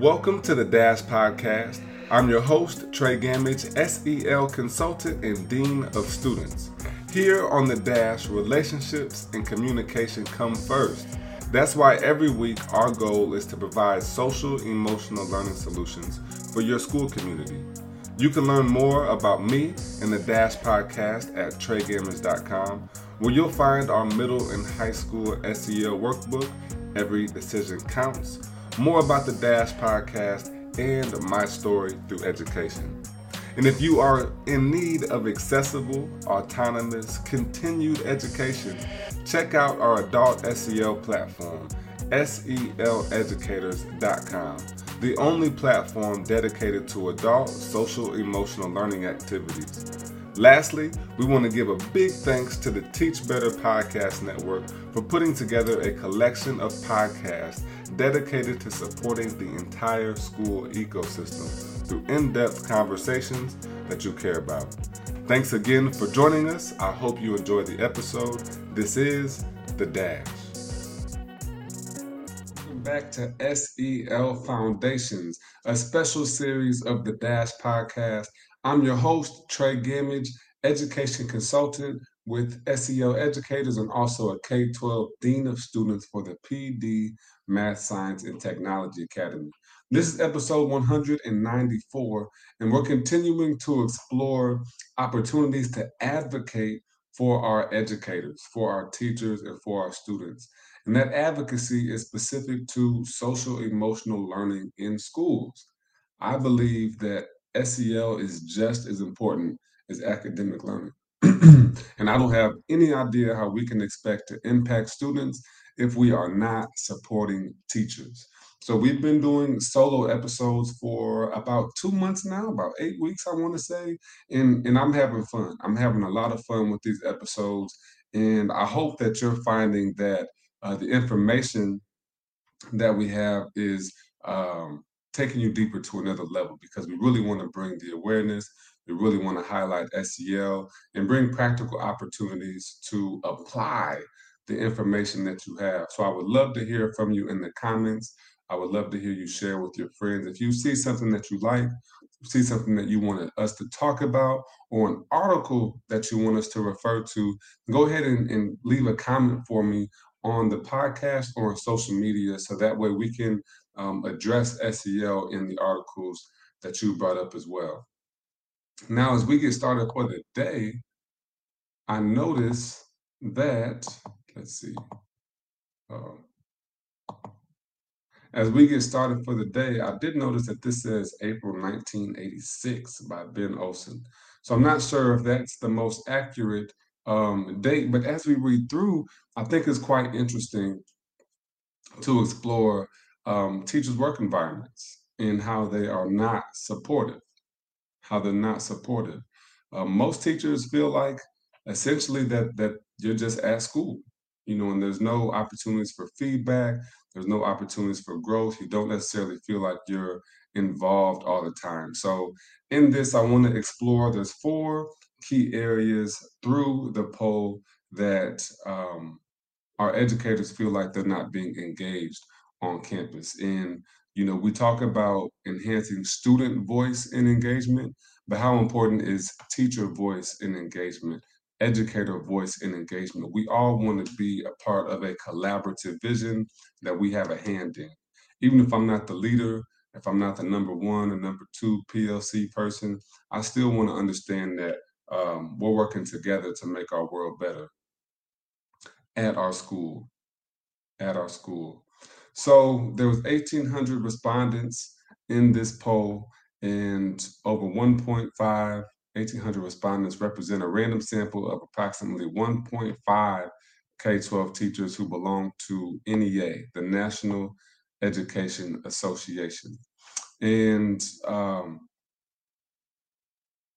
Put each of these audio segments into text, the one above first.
Welcome to the Dash Podcast. I'm your host, Trey Gamage, SEL consultant and Dean of Students. Here on the Dash, relationships and communication come first. That's why every week our goal is to provide social emotional learning solutions for your school community. You can learn more about me and the Dash podcast at treygamage.com, where you'll find our middle and high school SEL workbook, Every Decision Counts, more about the Dash podcast, and my story through education. And if you are in need of accessible, autonomous, continued education, check out our adult SEL platform, seleducators.com the only platform dedicated to adult social emotional learning activities. Lastly, we want to give a big thanks to the Teach Better Podcast Network for putting together a collection of podcasts dedicated to supporting the entire school ecosystem through in depth conversations that you care about. Thanks again for joining us. I hope you enjoyed the episode. This is The Dash Welcome back to SEL Foundations, a special series of the Dash podcast. I'm your host, Trey Gamage, education consultant with SEL Educators and also a K 12 Dean of Students for the PD Math, Science, and Technology Academy. This is episode 194, and we're continuing to explore opportunities to advocate for our educators, for our teachers, and for our students. And that advocacy is specific to social emotional learning in schools. I believe that SEL is just as important as academic learning. and I don't have any idea how we can expect to impact students if we are not supporting teachers. So we've been doing solo episodes for about two months now, about eight weeks, I want to say, and and I'm having fun. I'm having a lot of fun with these episodes, and I hope that you're finding that uh, the information that we have is um, taking you deeper to another level because we really want to bring the awareness. We really want to highlight SEL and bring practical opportunities to apply the information that you have. So I would love to hear from you in the comments. I would love to hear you share with your friends. If you see something that you like, see something that you wanted us to talk about, or an article that you want us to refer to, go ahead and, and leave a comment for me on the podcast or on social media so that way we can um, address SEL in the articles that you brought up as well. Now, as we get started for the day, I notice that, let's see, uh, as we get started for the day, I did notice that this says April 1986 by Ben Olson. So I'm not sure if that's the most accurate um, date. But as we read through, I think it's quite interesting to explore um, teachers' work environments and how they are not supportive, how they're not supportive. Uh, most teachers feel like essentially that that you're just at school, you know, and there's no opportunities for feedback. There's no opportunities for growth. You don't necessarily feel like you're involved all the time. So in this, I want to explore. There's four key areas through the poll that um, our educators feel like they're not being engaged on campus. And, you know, we talk about enhancing student voice and engagement, but how important is teacher voice and engagement, educator voice and engagement? We all want to be a part of a collaborative vision that we have a hand in. Even if I'm not the leader, if I'm not the number one or number two PLC person, I still want to understand that um, we're working together to make our world better at our school. At our school. So there was 1,800 respondents in this poll, and over 1.5, 1,800 respondents represent a random sample of approximately 1.5 K-12 teachers who belong to NEA, the National Education Association. And um,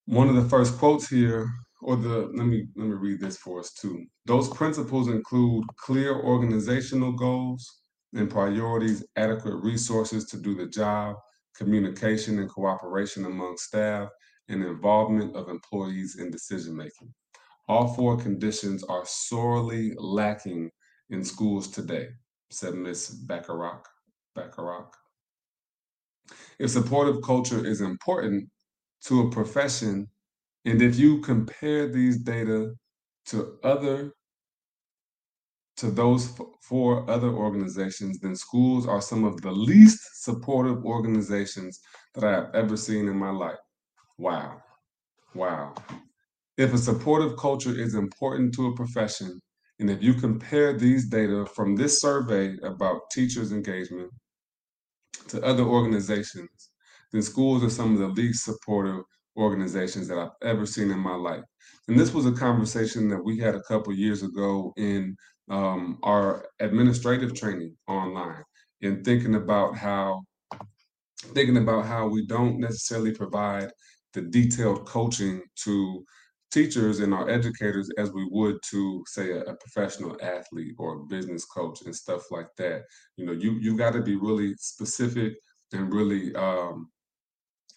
one of the first quotes here, or the let me let me read this for us too. Those principles include clear organizational goals and priorities, adequate resources to do the job, communication and cooperation among staff, and involvement of employees in decision making. All four conditions are sorely lacking in schools today, said Ms. Bacharach. Bacharach. If supportive culture is important to a profession, and if you compare these data to other to those four other organizations, then schools are some of the least supportive organizations that I have ever seen in my life. Wow. Wow. If a supportive culture is important to a profession, and if you compare these data from this survey about teachers' engagement to other organizations, then schools are some of the least supportive organizations that I've ever seen in my life. And this was a conversation that we had a couple years ago in um, our administrative training online, in thinking about how thinking about how we don't necessarily provide the detailed coaching to teachers and our educators as we would to say a, a, professional athlete or a business coach and stuff like that you know you you got to be really specific and really um,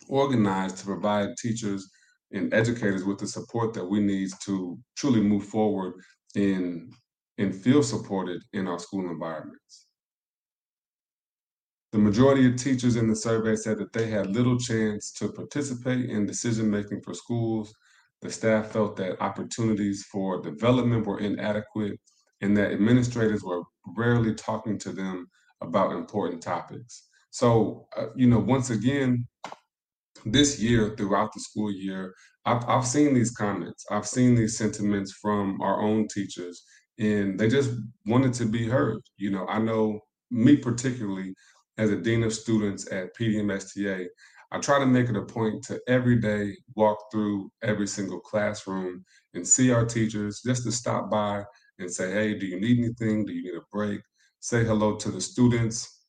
organized to provide teachers and educators with the support that we need to truly move forward in and feel supported in our school environments the majority of teachers in the survey said that they had little chance to participate in decision making for schools the staff felt that opportunities for development were inadequate and that administrators were rarely talking to them about important topics. So, uh, you know, once again, this year, throughout the school year, I've, I've seen these comments, I've seen these sentiments from our own teachers, and they just wanted to be heard. You know, I know me particularly as a dean of students at PDMSTA, I try to make it a point to every day walk through every single classroom and see our teachers just to stop by and say, hey, do you need anything? Do you need a break? Say hello to the students,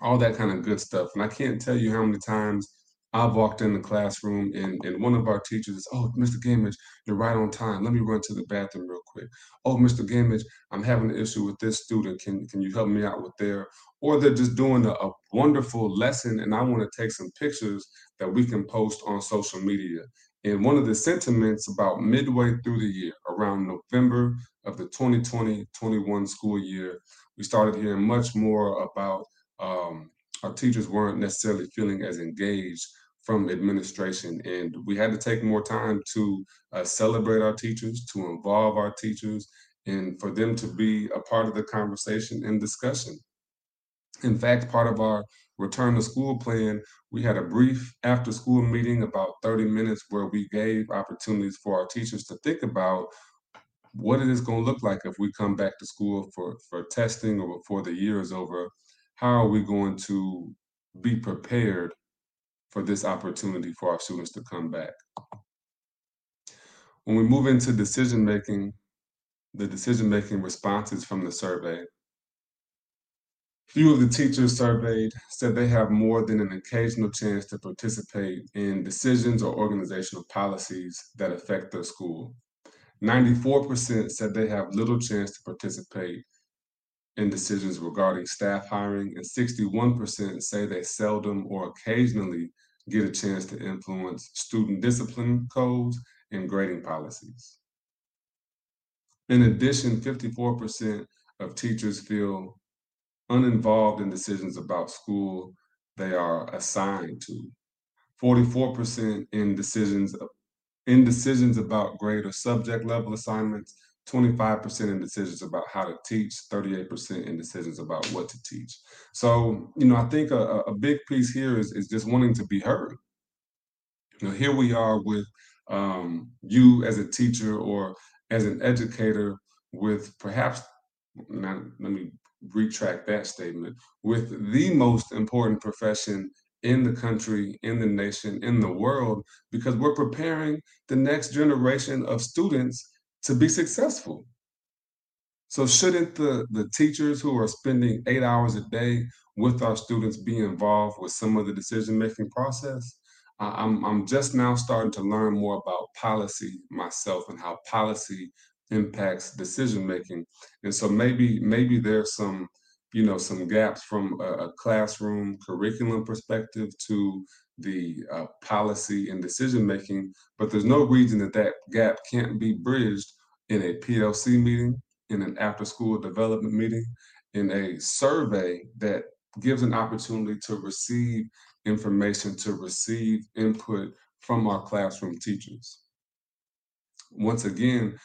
all that kind of good stuff. And I can't tell you how many times I've walked in the classroom and, and one of our teachers is, oh, Mr. Gamage, you're right on time. Let me run to the bathroom real quick. Oh, Mr. Gamage, I'm having an issue with this student. Can, can you help me out with their, or they're just doing a, a wonderful lesson and I want to take some pictures that we can post on social media. And one of the sentiments about midway through the year, around November of the 2020-21 school year, we started hearing much more about um, our teachers weren't necessarily feeling as engaged from administration. And we had to take more time to uh, celebrate our teachers, to involve our teachers, and for them to be a part of the conversation and discussion. In fact, part of our return to school plan, we had a brief after school meeting, about 30 minutes, where we gave opportunities for our teachers to think about what it is going to look like if we come back to school for, for testing or before the year is over. How are we going to be prepared for this opportunity for our students to come back. When we move into decision making, the decision making responses from the survey, few of the teachers surveyed said they have more than an occasional chance to participate in decisions or organizational policies that affect their school. 94% said they have little chance to participate in decisions regarding staff hiring, and 61% say they seldom or occasionally get a chance to influence student discipline codes and grading policies. In addition, 54% of teachers feel uninvolved in decisions about school they are assigned to. 44% in decisions in decisions about grade or subject level assignments, 25% in decisions about how to teach, 38% in decisions about what to teach. So, you know, I think a, a big piece here is, is just wanting to be heard. You know, here we are with um, you as a teacher or as an educator with perhaps, now let me retract that statement, with the most important profession in the country, in the nation, in the world, because we're preparing the next generation of students to be successful. So shouldn't the, the teachers who are spending eight hours a day with our students be involved with some of the decision-making process? I'm, I'm just now starting to learn more about policy myself and how policy impacts decision-making. And so maybe, maybe there's some, you know, some gaps from a, a classroom curriculum perspective to the uh, policy and decision making, but there's no reason that that gap can't be bridged in a PLC meeting, in an after school development meeting, in a survey that gives an opportunity to receive information, to receive input from our classroom teachers. Once again,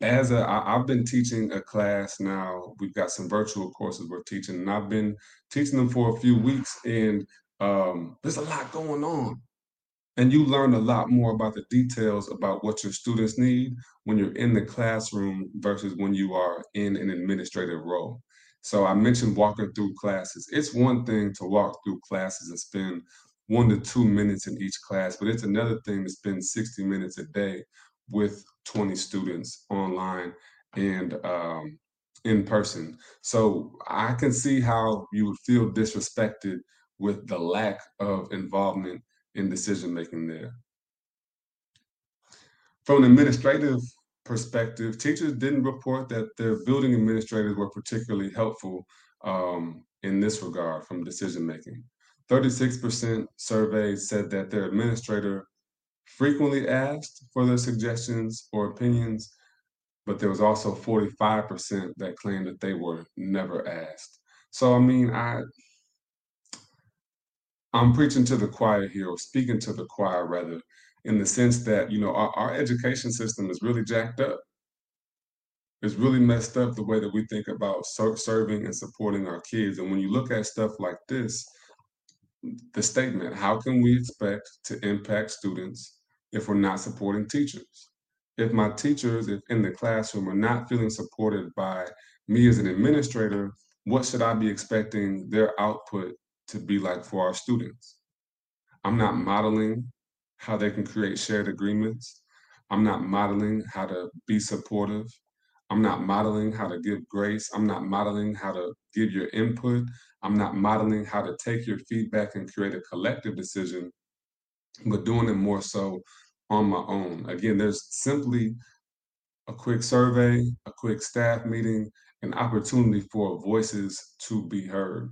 as a, I've been teaching a class now, we've got some virtual courses we're teaching, and I've been teaching them for a few weeks, and um, there's a lot going on. And you learn a lot more about the details about what your students need when you're in the classroom versus when you are in an administrative role. So I mentioned walking through classes. It's one thing to walk through classes and spend one to two minutes in each class, but it's another thing to spend 60 minutes a day with 20 students online and um, in person. So I can see how you would feel disrespected with the lack of involvement in decision making there. From an administrative perspective, teachers didn't report that their building administrators were particularly helpful um, in this regard from decision making. 36% surveyed said that their administrator frequently asked for their suggestions or opinions, but there was also 45% that claimed that they were never asked. So I mean, I I'm preaching to the choir here, or speaking to the choir rather, in the sense that you know our, our education system is really jacked up. It's really messed up the way that we think about ser- serving and supporting our kids. And when you look at stuff like this, the statement, how can we expect to impact students if we're not supporting teachers? If my teachers if in the classroom are not feeling supported by me as an administrator, what should I be expecting their output to be like for our students. I'm not modeling how they can create shared agreements. I'm not modeling how to be supportive. I'm not modeling how to give grace. I'm not modeling how to give your input. I'm not modeling how to take your feedback and create a collective decision, but doing it more so on my own. Again, there's simply a quick survey, a quick staff meeting, an opportunity for voices to be heard.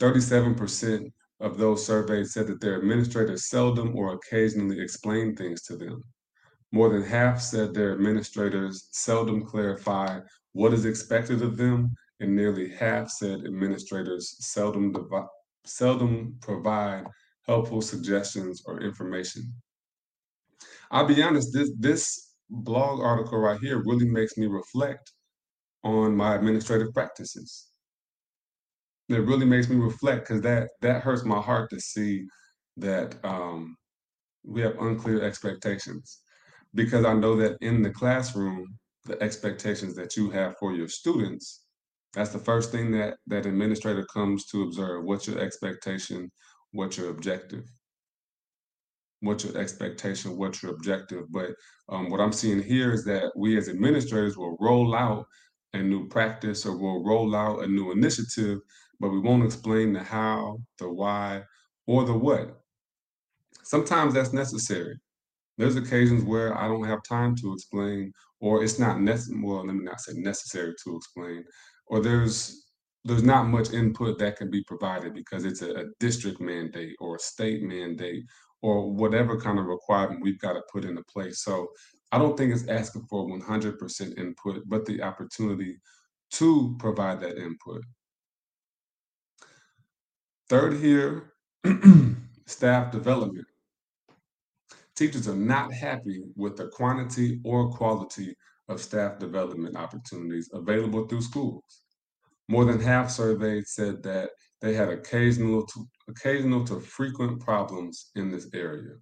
37% of those surveyed said that their administrators seldom or occasionally explain things to them. More than half said their administrators seldom clarify what is expected of them, and nearly half said administrators seldom, seldom provide helpful suggestions or information. I'll be honest, this, this blog article right here really makes me reflect on my administrative practices it really makes me reflect because that that hurts my heart to see that um, we have unclear expectations. Because I know that in the classroom the expectations that you have for your students that's the first thing that that administrator comes to observe. What's your expectation? What's your objective? What's your expectation? What's your objective? But um, what i'm seeing here is that we as administrators will roll out a new practice or we'll roll out a new initiative but we won't explain the how, the why, or the what. Sometimes that's necessary. There's occasions where I don't have time to explain, or it's not necessary. Well, let me not say necessary to explain, or there's there's not much input that can be provided because it's a, a district mandate or a state mandate or whatever kind of requirement we've got to put into place. So I don't think it's asking for 100% input, but the opportunity to provide that input. Third here, staff development. Teachers are not happy with the quantity or quality of staff development opportunities available through schools. More than half surveyed said that they had occasional to, occasional to frequent problems in this area.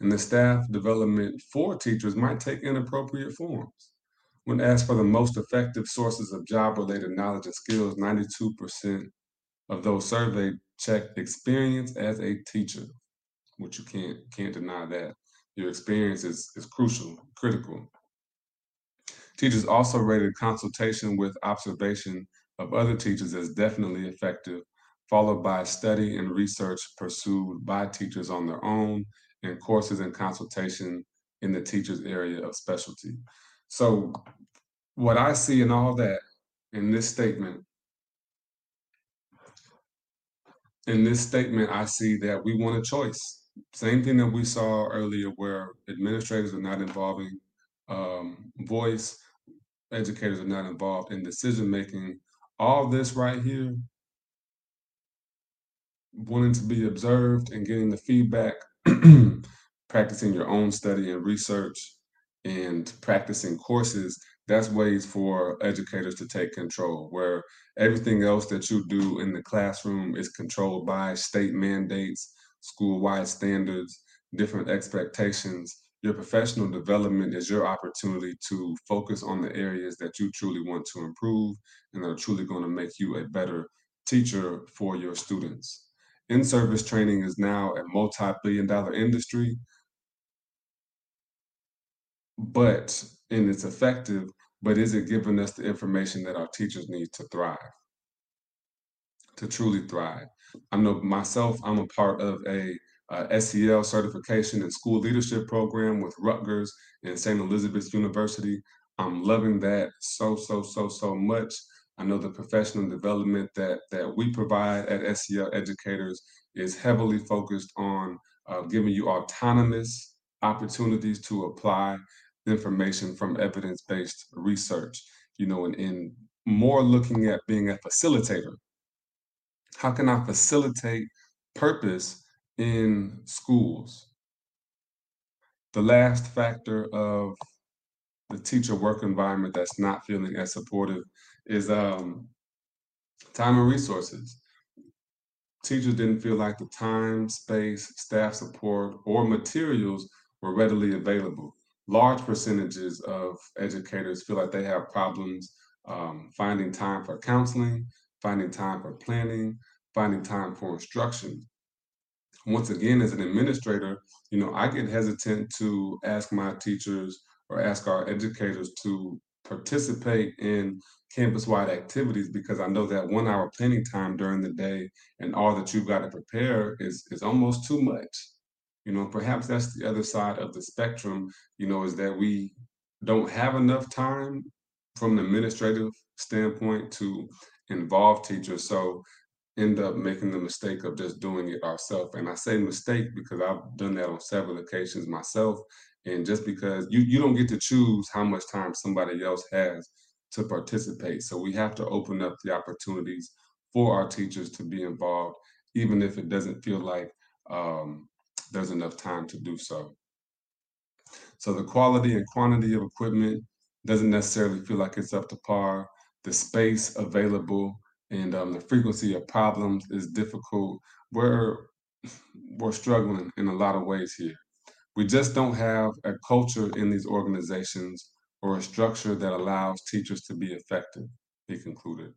And the staff development for teachers might take inappropriate forms. When asked for the most effective sources of job related knowledge and skills, 92% of those surveyed checked experience as a teacher, which you can't can't deny that. Your experience is, is crucial, critical. Teachers also rated consultation with observation of other teachers as definitely effective, followed by study and research pursued by teachers on their own and courses and consultation in the teacher's area of specialty. So what I see in all that in this statement in this statement, I see that we want a choice. Same thing that we saw earlier, where administrators are not involving um, voice, educators are not involved in decision making all this right here, wanting to be observed and getting the feedback, practicing your own study and research, and practicing courses, that's ways for educators to take control, where everything else that you do in the classroom is controlled by state mandates, school-wide standards, different expectations. Your professional development is your opportunity to focus on the areas that you truly want to improve and that are truly going to make you a better teacher for your students. In-service training is now a multi-billion dollar industry, but and it's effective, but is it giving us the information that our teachers need to thrive? To truly thrive. I know myself, I'm a part of a SEL certification and school leadership program with Rutgers and St. Elizabeth's University. I'm loving that so, so, so, so much. I know the professional development that that we provide at SEL Educators is heavily focused on uh, giving you autonomous opportunities to apply information from evidence-based research. You know, and, and more looking at being a facilitator. How can I facilitate purpose in schools? The last factor of the teacher work environment that's not feeling as supportive is um, time and resources. Teachers didn't feel like the time, space, staff support, or materials were readily available. Large percentages of educators feel like they have problems um, finding time for counseling, finding time for planning, finding time for instruction. Once again, as an administrator, you know, I get hesitant to ask my teachers or ask our educators to participate in campus-wide activities because I know that one hour planning time during the day and all that you've got to prepare is is almost too much. You know, perhaps that's the other side of the spectrum, you know, is that we don't have enough time from an administrative standpoint to involve teachers. So end up making the mistake of just doing it ourselves. And I say mistake because I've done that on several occasions myself. And just because you, you don't get to choose how much time somebody else has to participate. So we have to open up the opportunities for our teachers to be involved, even if it doesn't feel like um, there's enough time to do so. So the quality and quantity of equipment doesn't necessarily feel like it's up to par. The space available and um, the frequency of problems is difficult. We're we're struggling in a lot of ways here. We just don't have a culture in these organizations or a structure that allows teachers to be effective, he concluded.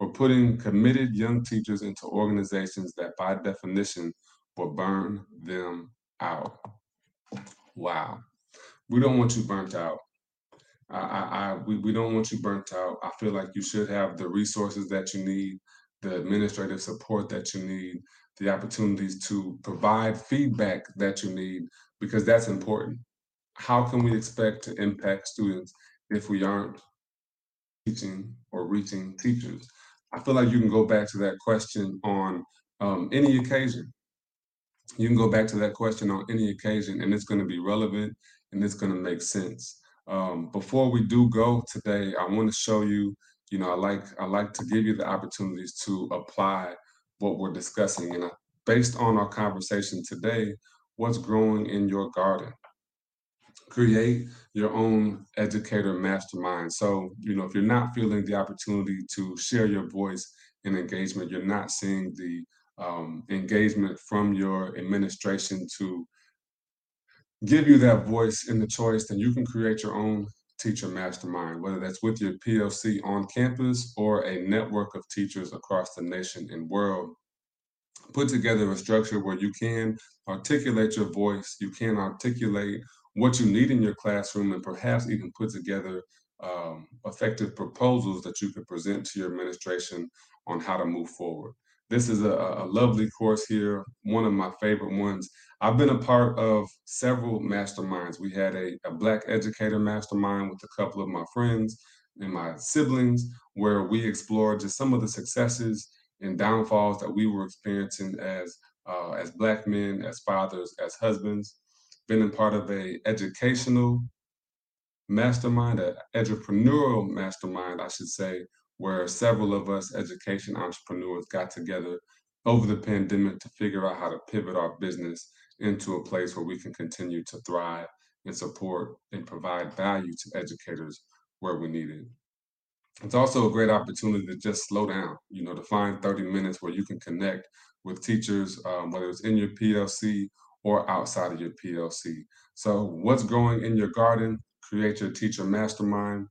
We're putting committed young teachers into organizations that by definition will burn them out. Wow. We don't want you burnt out. I, I, I we, we don't want you burnt out. I feel like you should have the resources that you need, the administrative support that you need, the opportunities to provide feedback that you need, because that's important. How can we expect to impact students if we aren't teaching or reaching teachers? I feel like you can go back to that question on um, any occasion. You can go back to that question on any occasion, and it's going to be relevant and it's going to make sense. Um, before we do go today, I want to show you, you know, I like I like to give you the opportunities to apply what we're discussing. And I, based on our conversation today, what's growing in your garden? Create your own educator mastermind. So, you know, if you're not feeling the opportunity to share your voice in engagement, you're not seeing the um, engagement from your administration to give you that voice in the choice, then you can create your own teacher mastermind, whether that's with your PLC on campus or a network of teachers across the nation and world. Put together a structure where you can articulate your voice, you can articulate what you need in your classroom, and perhaps even put together um, effective proposals that you could present to your administration on how to move forward. This is a, a lovely course here, one of my favorite ones. I've been a part of several masterminds. We had a, a Black educator mastermind with a couple of my friends and my siblings, where we explored just some of the successes and downfalls that we were experiencing as uh, as Black men, as fathers, as husbands. Been a part of a educational mastermind, an entrepreneurial mastermind, I should say, where several of us education entrepreneurs got together over the pandemic to figure out how to pivot our business into a place where we can continue to thrive and support and provide value to educators where we need it. It's also a great opportunity to just slow down, you know, to find 30 minutes where you can connect with teachers, um, whether it's in your PLC or outside of your PLC. So, what's growing in your garden? Create your teacher mastermind.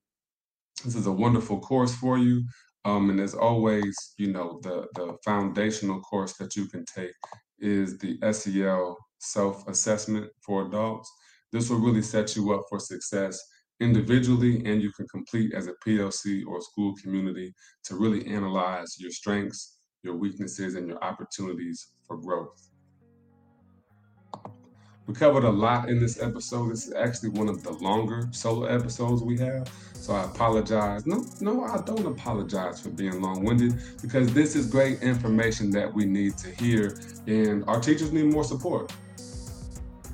This is a wonderful course for you. Um, and as always, you know, the, the foundational course that you can take is the SEL self assessment for adults. This will really set you up for success individually, and you can complete as a PLC or school community to really analyze your strengths, your weaknesses, and your opportunities for growth. We covered a lot in this episode. This is actually one of the longer solo episodes we have. So I apologize. No, no, I don't apologize for being long-winded because this is great information that we need to hear and our teachers need more support.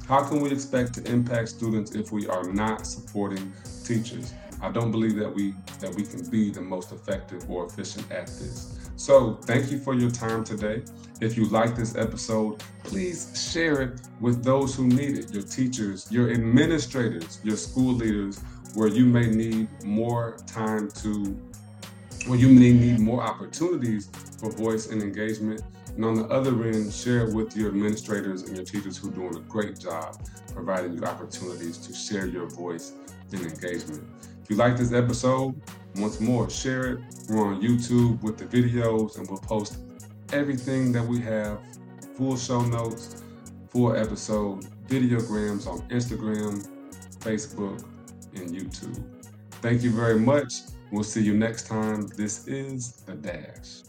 How can we expect to impact students if we are not supporting teachers? I don't believe that we that we can be the most effective or efficient at this. So, thank you for your time today. If you like this episode, please share it with those who need it, your teachers, your administrators, your school leaders, where you may need more time to where you may need more opportunities for voice and engagement and on the other end, share it with your administrators and your teachers who are doing a great job providing you opportunities to share your voice and engagement. If you like this episode, once more, share it. We're on YouTube with the videos, and we'll post everything that we have full show notes, full episode, videograms on Instagram, Facebook, and YouTube. Thank you very much. We'll see you next time. This is The Dash.